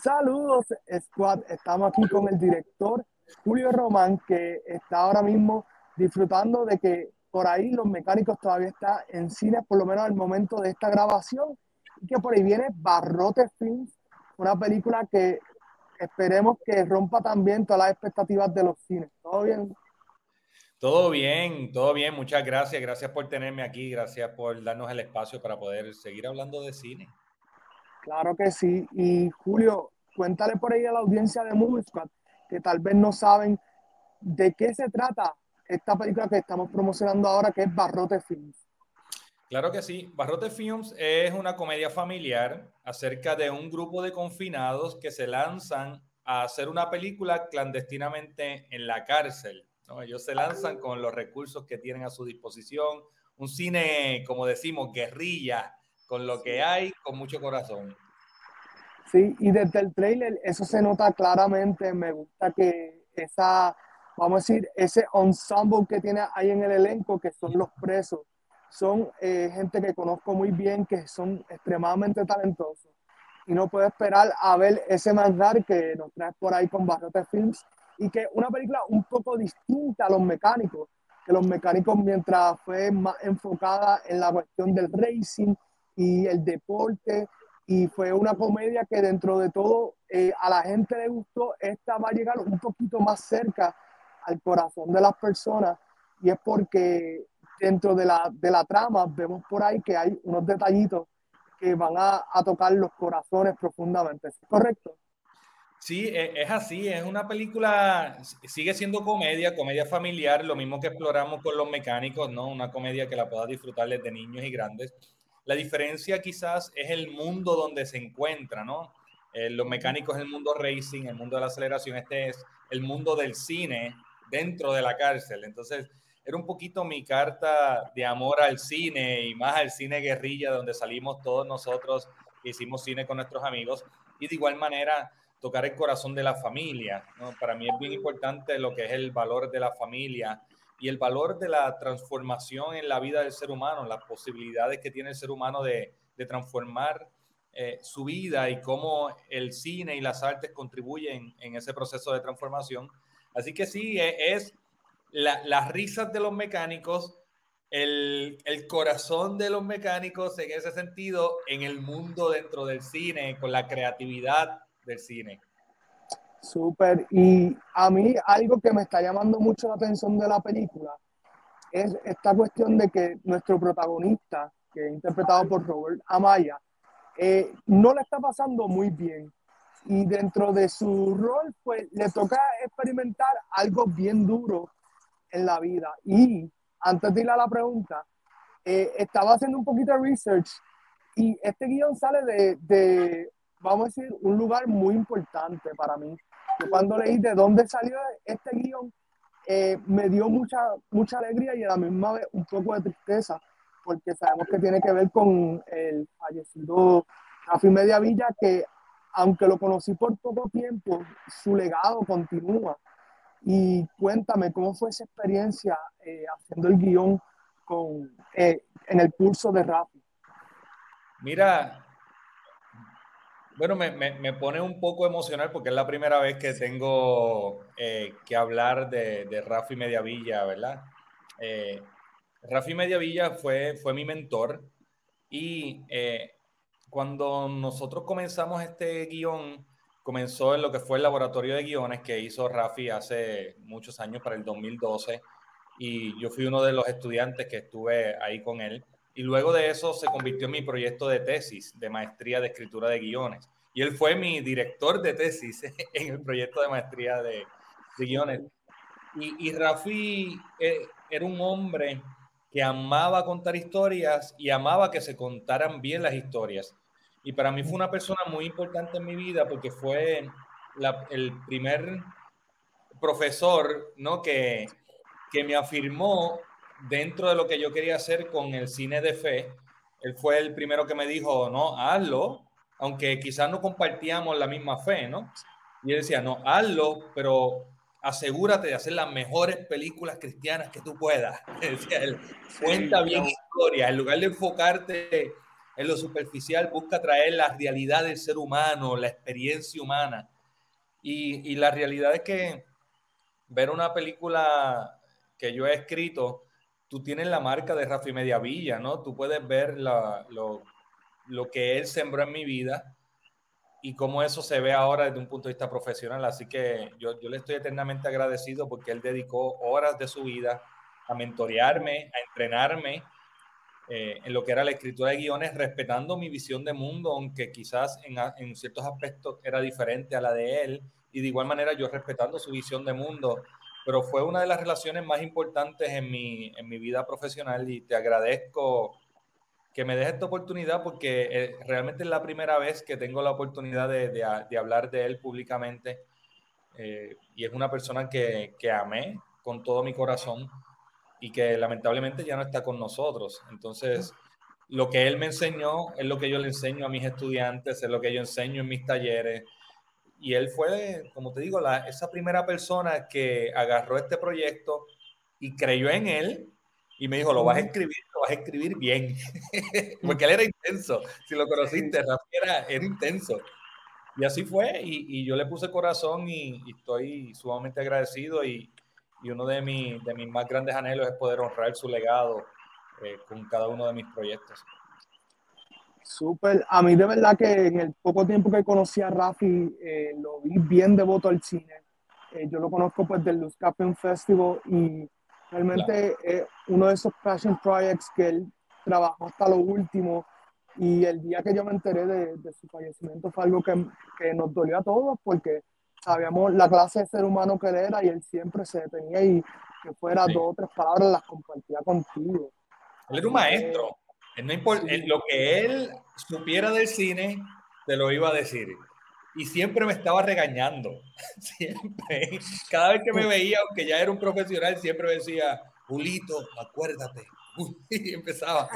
Saludos, Squad. Estamos aquí con el director Julio Román, que está ahora mismo disfrutando de que por ahí los mecánicos todavía están en cine, por lo menos al momento de esta grabación, y que por ahí viene Barrote Films, una película que esperemos que rompa también todas las expectativas de los cines. ¿Todo bien? Todo bien, todo bien. Muchas gracias. Gracias por tenerme aquí. Gracias por darnos el espacio para poder seguir hablando de cine. Claro que sí. Y Julio, cuéntale por ahí a la audiencia de Movie que tal vez no saben de qué se trata esta película que estamos promocionando ahora, que es Barrote Films. Claro que sí. Barrote Films es una comedia familiar acerca de un grupo de confinados que se lanzan a hacer una película clandestinamente en la cárcel. Ellos se lanzan con los recursos que tienen a su disposición. Un cine, como decimos, guerrilla, con lo que hay, con mucho corazón. Sí, y desde el trailer eso se nota claramente. Me gusta que esa, vamos a decir, ese ensemble que tiene ahí en el elenco, que son los presos, son eh, gente que conozco muy bien, que son extremadamente talentosos. Y no puedo esperar a ver ese manjar que nos trae por ahí con Barrote Films y que una película un poco distinta a los mecánicos, que los mecánicos mientras fue más enfocada en la cuestión del racing y el deporte y fue una comedia que dentro de todo eh, a la gente le gustó, esta va a llegar un poquito más cerca al corazón de las personas y es porque dentro de la, de la trama vemos por ahí que hay unos detallitos que van a, a tocar los corazones profundamente. ¿Es correcto? Sí, e, es así, es una película, sigue siendo comedia, comedia familiar, lo mismo que exploramos con los mecánicos, ¿no? Una comedia que la pueda disfrutar desde niños y grandes la diferencia quizás es el mundo donde se encuentra, ¿no? Eh, los mecánicos es el mundo racing, el mundo de la aceleración, este es el mundo del cine dentro de la cárcel. Entonces, era un poquito mi carta de amor al cine y más al cine guerrilla, donde salimos todos nosotros que hicimos cine con nuestros amigos y de igual manera tocar el corazón de la familia. ¿no? Para mí es bien importante lo que es el valor de la familia y el valor de la transformación en la vida del ser humano, las posibilidades que tiene el ser humano de, transformar eh, su vida y cómo el cine y las artes contribuyen en ese proceso de transformación. Así que sí, e, es, las risas de los mecánicos, el, el, corazón de los mecánicos en ese sentido, en el mundo dentro del cine, con la creatividad del cine. Súper. Y a mí algo que me está llamando mucho la atención de la película es esta cuestión de que nuestro protagonista, que es interpretado por Robert Amaya, eh, no le está pasando muy bien. Y dentro de su rol, pues le toca experimentar algo bien duro en la vida. Y antes de ir a la pregunta, eh, estaba haciendo un poquito de research y este guion sale de, de, vamos a decir, un lugar muy importante para mí cuando leí de dónde salió este guion, eh, me dio mucha, mucha alegría y a la misma vez un poco de tristeza, porque sabemos que tiene que ver con el fallecido Rafi Mediavilla, que aunque lo conocí por poco tiempo, su legado continúa. Y cuéntame, ¿cómo fue esa experiencia eh, haciendo el guion con, eh, en el curso de Rafi? Mira, bueno, me, me, pone un poco emocional porque es la primera vez que tengo eh, que hablar de, de Rafi Mediavilla, ¿verdad? Eh, Rafi Mediavilla fue, fue mi mentor y eh, cuando nosotros comenzamos este guion, comenzó en lo que fue el laboratorio de guiones que hizo Rafi hace muchos años, para el 2012, y yo fui uno de los estudiantes que estuve ahí con él. Y luego de eso se convirtió en mi proyecto de tesis de maestría de escritura de guiones. Y él fue mi director de tesis en el proyecto de maestría de, guiones. Y, y Rafi eh, era un hombre que amaba contar historias y amaba que se contaran bien las historias. Y para mí fue una persona muy importante en mi vida porque fue el primer profesor ¿no? que, que me afirmó dentro de lo que yo quería hacer con el cine de fe, él fue el primero que me dijo, no, hazlo, aunque quizás no compartíamos la misma fe, ¿no? Y él decía, no, hazlo, pero asegúrate de hacer las mejores películas cristianas que tú puedas. Decía él, cuenta bien historia, en lugar de enfocarte en lo superficial, busca traer la realidad del ser humano, la experiencia humana. Y, y la realidad es que ver una película que yo he escrito, tú tienes la marca de Rafi Mediavilla, ¿no? Tú puedes ver la, lo, lo que él sembró en mi vida y cómo eso se ve ahora desde un punto de vista profesional. Así que yo, yo le estoy eternamente agradecido porque él dedicó horas de su vida a mentorearme, a entrenarme eh, en lo que era la escritura de guiones, respetando mi visión de mundo, aunque quizás en, en, ciertos aspectos era diferente a la de él, y de igual manera yo respetando su visión de mundo, pero fue una de las relaciones más importantes en mi, en mi vida profesional y te agradezco que me dejes esta oportunidad porque eh, realmente es la primera vez que tengo la oportunidad de hablar de él públicamente eh, y es una persona que, que amé con todo mi corazón y que lamentablemente ya no está con nosotros. Entonces, lo que él me enseñó es lo que yo le enseño a mis estudiantes, es lo que yo enseño en mis talleres. Y él fue, como te digo, la, esa primera persona que agarró este proyecto y creyó en él y me dijo, lo vas a escribir, lo vas a escribir bien. Porque él era intenso. Si lo conociste, Rafa era, era intenso. Y así fue. Y, y, yo le puse corazón y, y estoy sumamente agradecido. Y, y uno de, mi, de mis más grandes anhelos es poder honrar su legado eh, con cada uno de mis proyectos. Súper. A mí de verdad que en el poco tiempo que conocí a Rafi, eh, lo vi bien devoto al cine. Eh, yo lo conozco pues del Luz Film Festival y realmente es uno de esos passion projects que él trabajó hasta lo último. Y el día que yo me enteré de, de su fallecimiento fue algo que, que nos dolió a todos porque sabíamos la clase de ser humano que él era y él siempre se detenía y que fuera sí. dos o tres palabras las compartía contigo. Él era un maestro. Él no sí. lo que él supiera del cine, te lo iba a decir. Y siempre me estaba regañando. Siempre. Cada vez que me veía, aunque ya era un profesional, siempre decía, Julito, acuérdate. Y empezaba.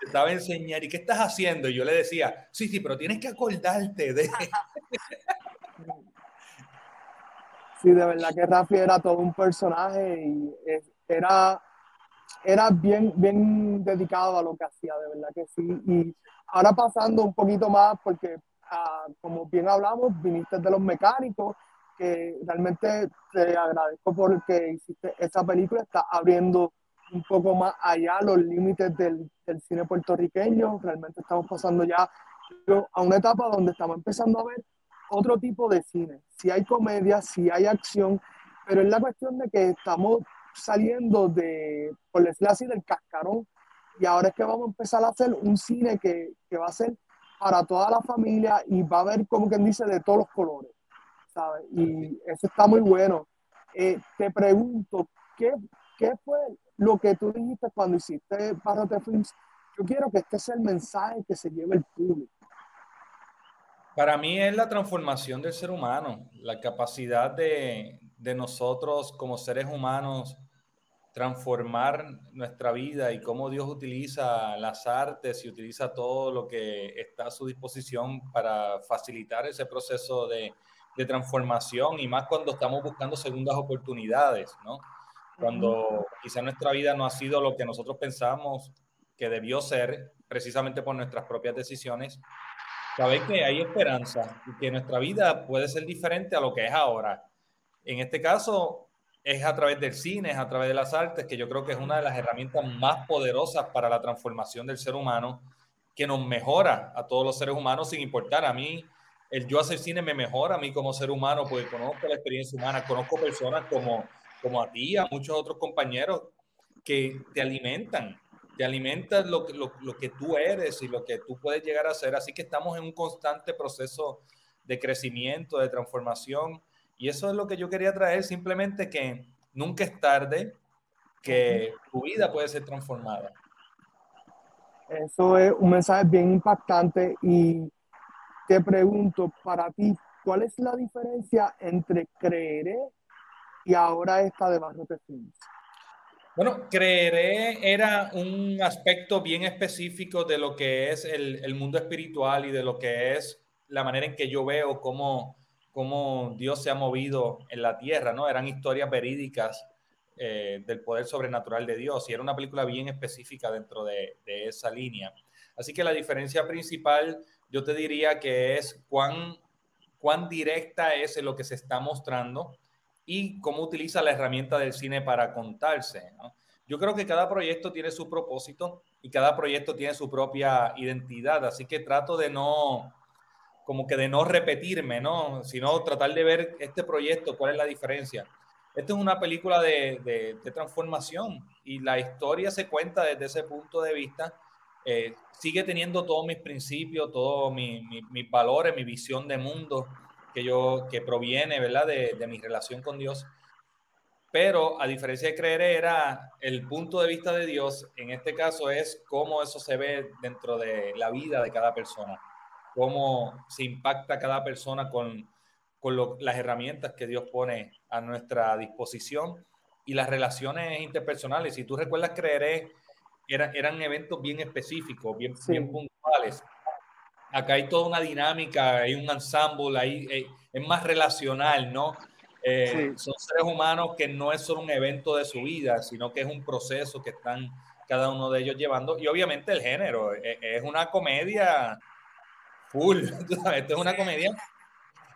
Empezaba a enseñar. ¿Y qué estás haciendo? Y yo le decía, sí, sí, pero tienes que acordarte de. sí, de verdad que Rafi era todo un personaje y era, era bien, bien dedicado a lo que hacía, de verdad que sí. Y ahora pasando un poquito más, porque uh, como bien hablamos, viniste de los mecánicos, que realmente te agradezco porque hiciste esa película, está abriendo un poco más allá los límites del, del cine puertorriqueño, realmente estamos pasando ya a una etapa donde estamos empezando a ver otro tipo de cine. Si hay comedia, si hay acción, pero es la cuestión de que estamos saliendo de, por decirlo así, del cascarón. Y ahora es que vamos a empezar a hacer un cine que, que va a ser para toda la familia y va a haber, como quien dice, de todos los colores, ¿sabes? Y eso está muy bueno. Eh, te pregunto, ¿qué, ¿qué fue lo que tú dijiste cuando hiciste Barrote Films? Yo quiero que este sea el mensaje que se lleve el público. Para mí es la transformación del ser humano, la capacidad de, de, nosotros como seres humanos transformar nuestra vida y cómo Dios utiliza las artes y utiliza todo lo que está a su disposición para facilitar ese proceso de, de transformación y más cuando estamos buscando segundas oportunidades, ¿no? Cuando quizá nuestra vida no ha sido lo que nosotros pensamos que debió ser, precisamente por nuestras propias decisiones, sabéis que hay esperanza y que nuestra vida puede ser diferente a lo que es ahora. En este caso, es a través del cine, es a través de las artes, que yo creo que es una de las herramientas más poderosas para la transformación del ser humano, que nos mejora a todos los seres humanos sin importar. A mí, el yo hacer cine me mejora a mí como ser humano, porque conozco la experiencia humana, conozco personas como, como a ti, a muchos otros compañeros que te alimentan, te alimentas lo, lo, lo, que tú eres y lo que tú puedes llegar a ser. Así que estamos en un constante proceso de crecimiento, de transformación. Y eso es lo que yo quería traer, simplemente que nunca es tarde, que tu vida puede ser transformada. Eso es un mensaje bien impactante y te pregunto, para ti, ¿cuál es la diferencia entre creeré y ahora esta de Barrote Films? Bueno, creeré era un aspecto bien específico de lo que es el, el, mundo espiritual y de lo que es la manera en que yo veo cómo, cómo Dios se ha movido en la tierra, ¿no? Eran historias verídicas eh, del poder sobrenatural de Dios y era una película bien específica dentro de, esa línea. Así que la diferencia principal yo te diría que es cuán, cuán directa es lo que se está mostrando y cómo utiliza la herramienta del cine para contarse. Yo creo que cada proyecto tiene su propósito y cada proyecto tiene su propia identidad, así que trato de no, como que de no repetirme, ¿no? Sino tratar de ver este proyecto, cuál es la diferencia. Esta es una película de, de, transformación y la historia se cuenta desde ese punto de vista. Eh, sigue teniendo todos mis principios, todos mis, mis, valores, mi visión de mundo que yo, que proviene, ¿verdad? De, de mi relación con Dios pero a diferencia de creer era el punto de vista de Dios, en este caso es cómo eso se ve dentro de la vida de cada persona, cómo se impacta cada persona con, con las herramientas que Dios pone a nuestra disposición y las relaciones interpersonales. Si tú recuerdas, creeré, eran, eran eventos bien específicos, bien, bien puntuales. Acá hay toda una dinámica, hay un ensemble, ahí eh, es más relacional, ¿no? Eh, son seres humanos que no es solo un evento de su vida, sino que es un proceso que están cada uno de ellos llevando. Y obviamente el género eh, es, una comedia full, esto es una comedia.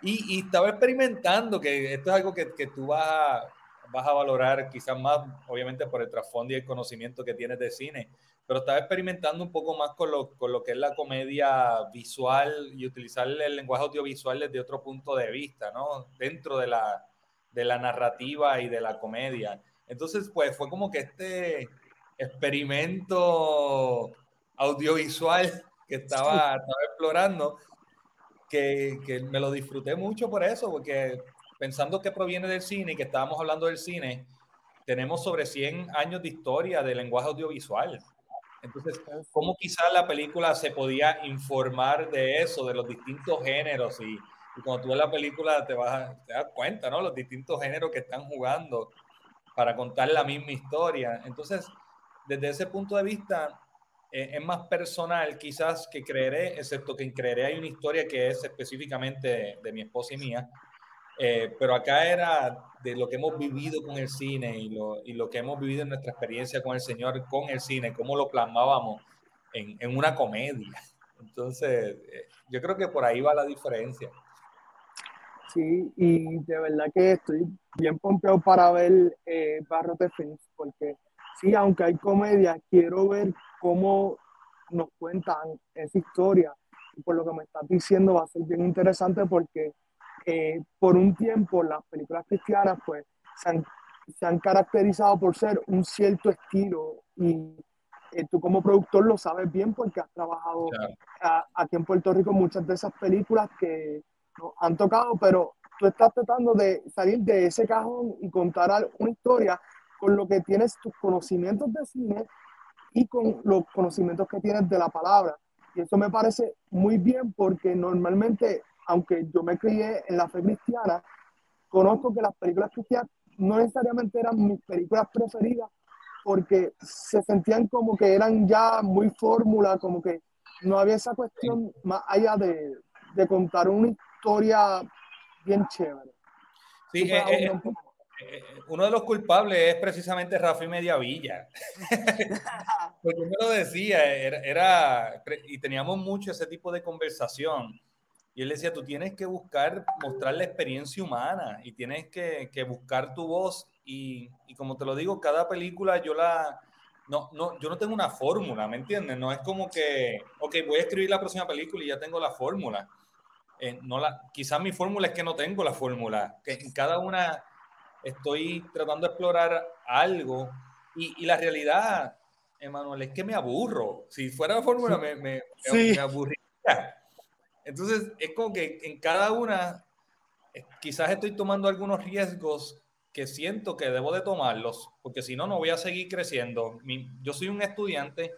Y, y, estaba experimentando, que esto es algo que, que tú vas a, vas a valorar quizás más, obviamente por el trasfondo y el conocimiento que tienes de cine, pero estaba experimentando un poco más con lo, con lo que es la comedia visual y utilizar el lenguaje audiovisual desde otro punto de vista, ¿no? Dentro de la, de la narrativa y de la comedia. Entonces, pues fue como que este experimento audiovisual que estaba, explorando, que, que, me lo disfruté mucho por eso, porque pensando que proviene del cine y que estábamos hablando del cine, tenemos sobre 100 años de historia de lenguaje audiovisual. Entonces, ¿cómo quizás la película se podía informar de eso, de los distintos géneros y, y cuando tú ves la película te, vas te das cuenta, ¿no? Los distintos géneros que están jugando para contar la misma historia. Entonces, desde ese punto de vista, eh, es más personal quizás que creeré, excepto que creeré hay una historia que es específicamente de, mi esposa y mía, eh, pero acá era de lo que hemos vivido con el cine y lo, y lo, que hemos vivido en nuestra experiencia con el Señor, con el cine, cómo lo plasmábamos en, en una comedia. Entonces, eh, yo creo que por ahí va la diferencia. Sí, y de verdad que estoy bien pompeado para ver eh, Barro de Phoenix, porque sí, aunque hay comedia, quiero ver cómo nos cuentan esa historia. Y por lo que me estás diciendo, va a ser bien interesante porque eh, por un tiempo las películas cristianas pues se han, se han caracterizado por ser un cierto estilo y eh, tú como productor lo sabes bien porque has trabajado aquí en Puerto Rico muchas de esas películas que han tocado, pero tú estás tratando de salir de ese cajón y contar una historia con lo que tienes tus conocimientos de cine y con los conocimientos que tienes de la palabra. Y eso me parece muy bien porque normalmente, aunque yo me crié en la fe cristiana, conozco que las películas cristianas no necesariamente eran mis películas preferidas porque se sentían como que eran ya muy fórmula, como que no había esa cuestión más allá de, de contar una historia bien chévere. Sí, eh, eh, eh, uno de los culpables es precisamente Rafi Mediavilla. Porque me lo decía, era, y teníamos mucho ese tipo de conversación. Y él decía, tú tienes que buscar, mostrar la experiencia humana y tienes que, que buscar tu voz. Y, y, como te lo digo, cada película yo la... No, no, yo no tengo una fórmula, ¿me entiendes? No es como que, ok, voy a escribir la próxima película y ya tengo la fórmula. Eh, no la, quizás mi fórmula es que no tengo la fórmula, que en cada una estoy tratando de explorar algo y, la realidad, Emanuel, es que me aburro. Si fuera la fórmula, me, me, me, aburriría. Entonces, es como que en cada una, eh, quizás estoy tomando algunos riesgos que siento que debo de tomarlos, porque si no, no voy a seguir creciendo. yo soy un estudiante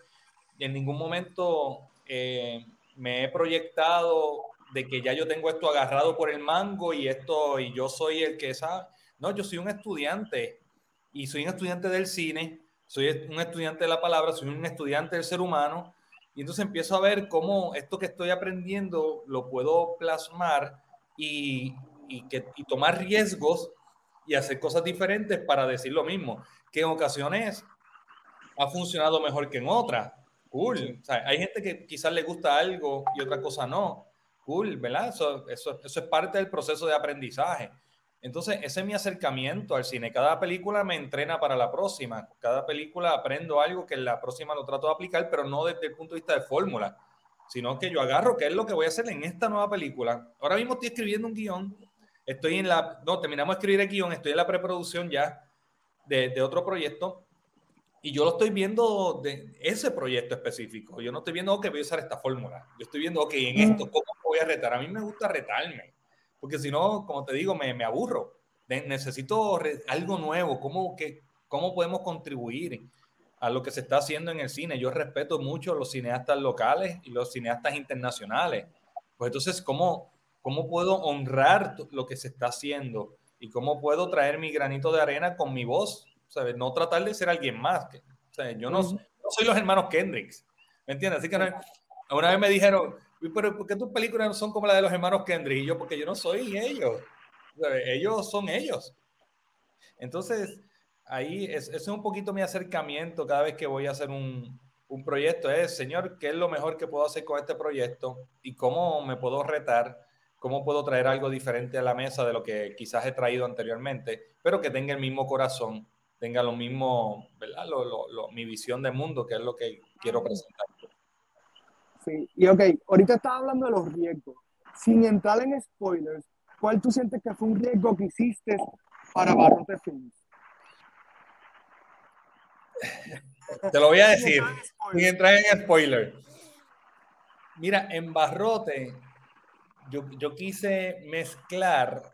y en ningún momento eh, me he proyectado de que ya yo tengo esto agarrado por el mango y esto, y yo soy el que sabe. No, yo soy un estudiante y soy un estudiante del cine, soy un estudiante de la palabra, soy un estudiante del ser humano. Y entonces empiezo a ver cómo esto que estoy aprendiendo lo puedo plasmar y, y, que, y tomar riesgos y hacer cosas diferentes para decir lo mismo, que en ocasiones ha funcionado mejor que en otras cool. O sea, hay gente que quizás le gusta algo y otra cosa no. Cool, ¿verdad? Eso, eso, eso es parte del proceso de aprendizaje. Entonces, ese es mi acercamiento al cine. Cada película me entrena para la próxima. Cada película aprendo algo que en la próxima lo trato de aplicar, pero no desde el punto de vista de fórmula, sino que yo agarro qué es lo que voy a hacer en esta nueva película. Ahora mismo estoy escribiendo un guion. Estoy en la... No, terminamos de escribir el guion. Estoy en la preproducción ya de, de otro proyecto. Y yo lo estoy viendo de ese proyecto específico. Yo no estoy viendo, que voy a usar esta fórmula. Yo estoy viendo, ok, en esto, ¿cómo voy a retar? A mí me gusta retarme porque si no, como te digo, me, me aburro. necesito algo nuevo, ¿Cómo, que, ¿cómo podemos contribuir a lo que se está haciendo en el cine? Yo respeto mucho los cineastas locales y los cineastas internacionales. Pues entonces, ¿cómo, cómo puedo honrar lo que se está haciendo? ¿Y cómo puedo traer mi granito de arena con mi voz? ¿Sabes? No tratar de ser alguien más. Que, Yo no, no, soy los hermanos Kendricks, ¿me entiendes? Así que una vez me dijeron, pero ¿por qué tus películas no son como las de los hermanos Kendrick? Y yo, porque yo no soy ellos. Ellos son ellos. Entonces, ahí es, es un poquito mi acercamiento cada vez que voy a hacer un, un proyecto. Es, Señor, ¿qué es lo mejor que puedo hacer con este proyecto? ¿Y cómo me puedo retar? ¿Cómo puedo traer algo diferente a la mesa de lo que quizás he traído anteriormente? Pero que tenga el mismo corazón, tenga lo mismo, ¿verdad? Lo, lo, mi visión de mundo, que es lo que quiero presentar. Sí, y ok, ahorita estás hablando de los riesgos. Sin entrar en spoilers, ¿cuál tú sientes que fue un riesgo que hiciste para Barrote Films? Te lo voy a decir, sin entrar en spoilers. Mira, en Barrote, yo, yo quise mezclar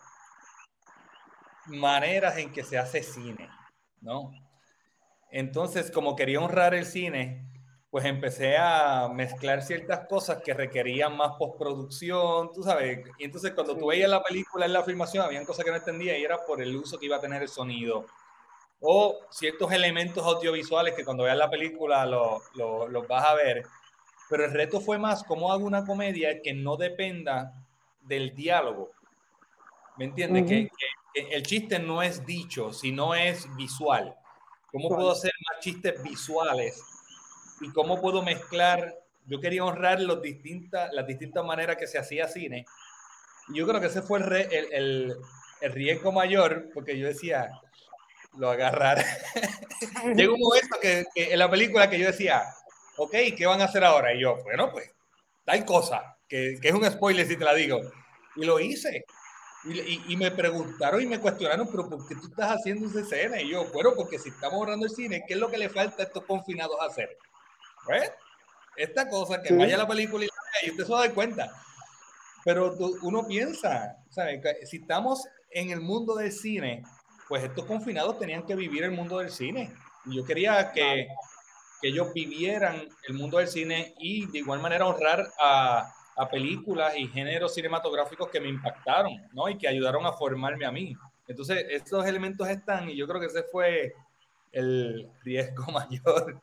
maneras en que se hace cine, ¿no? Entonces, como quería honrar el cine, pues empecé a mezclar ciertas cosas que requerían más postproducción, tú sabes. Y entonces cuando tú veías la película en la filmación, habían cosas que no entendía y era por el uso que iba a tener el sonido. O ciertos elementos audiovisuales que cuando veas la película los lo, vas a ver. Pero el reto fue más cómo hago una comedia que no dependa del diálogo. ¿Me entiendes? que, que, el chiste no es dicho, sino es visual. ¿Cómo puedo hacer más chistes visuales y cómo puedo mezclar. Yo quería honrar los distintas, las distintas maneras que se hacía cine. Y yo creo que ese fue el, el, el, riesgo mayor, porque yo decía, lo agarrar. Llegó un momento que, en la película que yo decía, ok, ¿qué van a hacer ahora? Y yo, bueno, pues, tal cosa, que, que es un spoiler si te la digo. Y lo hice. Y, y, me preguntaron y me cuestionaron, pero ¿por qué tú estás haciendo esa escena? Y yo, bueno, porque si estamos ahorrando el cine, ¿qué es lo que le falta a estos confinados hacer? Pues, esta cosa, que vaya la película y, usted se a dar cuenta. Pero uno piensa, si estamos en el mundo del cine, pues estos confinados tenían que vivir el mundo del cine. Yo quería que, que ellos vivieran el mundo del cine y de igual manera honrar a, a películas y géneros cinematográficos que me impactaron, ¿no? Y que ayudaron a formarme a mí. Entonces, estos elementos están y yo creo que ese fue el riesgo mayor.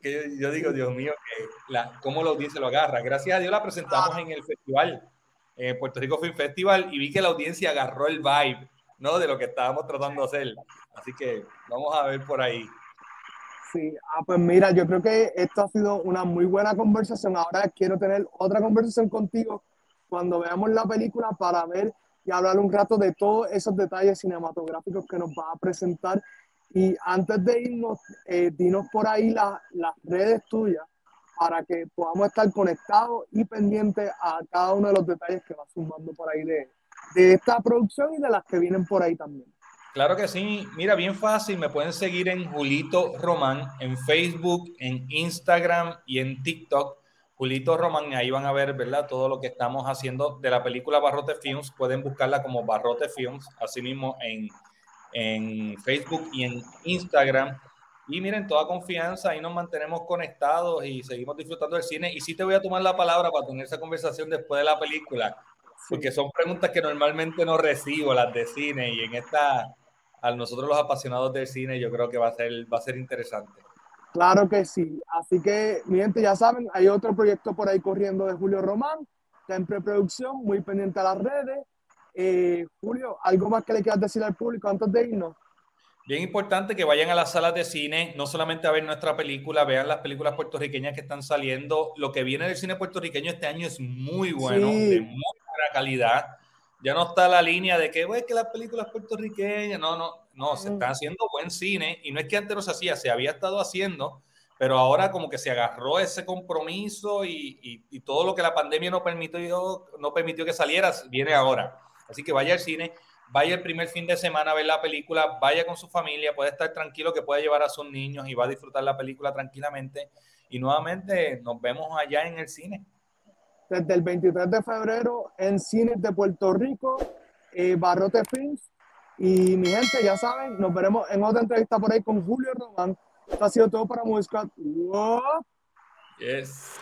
Que yo, digo, Dios mío, que la, cómo la audiencia lo agarra. Gracias a Dios la presentamos en el festival, en Puerto Rico Film Festival, y vi que la audiencia agarró el vibe, ¿no? De lo que estábamos tratando de hacer. Así que vamos a ver por ahí. Sí, ah, pues mira, yo creo que esto ha sido una muy buena conversación. Ahora quiero tener otra conversación contigo cuando veamos la película para ver y hablar un rato de todos esos detalles cinematográficos que nos va a presentar y antes de irnos, eh, dinos por ahí las redes tuyas para que podamos estar conectados y pendientes a cada uno de los detalles que va sumando por ahí de, de esta producción y de las que vienen por ahí también. Claro que sí. Mira, bien fácil. Me pueden seguir en Julito Román, en Facebook, en Instagram y en TikTok. Julito Román, ahí van a ver, ¿verdad? Todo lo que estamos haciendo de la película Barrote Films. Pueden buscarla como Barrote Films, así mismo en en Facebook y en Instagram. Y miren, toda confianza, ahí nos mantenemos conectados y seguimos disfrutando del cine. Y sí te voy a tomar la palabra para tener esa conversación después de la película, porque son preguntas que normalmente no recibo, las de cine, y en esta, a nosotros los apasionados del cine, yo creo que va a ser, va a ser interesante. Claro que sí. Así que, mi gente, ya saben, hay otro proyecto por ahí corriendo de Julio Román, está en preproducción, muy pendiente a las redes. Eh, Julio, ¿algo más que le quieras decir al público antes de irnos? Bien importante que vayan a las salas de cine, no solamente a ver nuestra película, vean las películas puertorriqueñas que están saliendo. Lo que viene del cine puertorriqueño este año es muy bueno, de muy buena calidad. Ya no está la línea de que, es que las películas puertorriqueñas, no, no, no, se está haciendo buen cine y no es que antes no se hacía, se había estado haciendo, pero ahora como que se agarró ese compromiso y, y todo lo que la pandemia no permitió, no permitió que saliera, viene ahora. Así que vaya al cine vaya el primer fin de semana a ver la película, vaya con su familia, puede estar tranquilo que puede llevar a sus niños y va a disfrutar la película tranquilamente. Y nuevamente nos vemos allá en el cine. Desde el 23 de febrero en cines de Puerto Rico, eh, Barrote Films. Y mi gente, ya saben, nos veremos en otra entrevista por ahí con Julio Román. Esto ha sido todo para Movie Yes.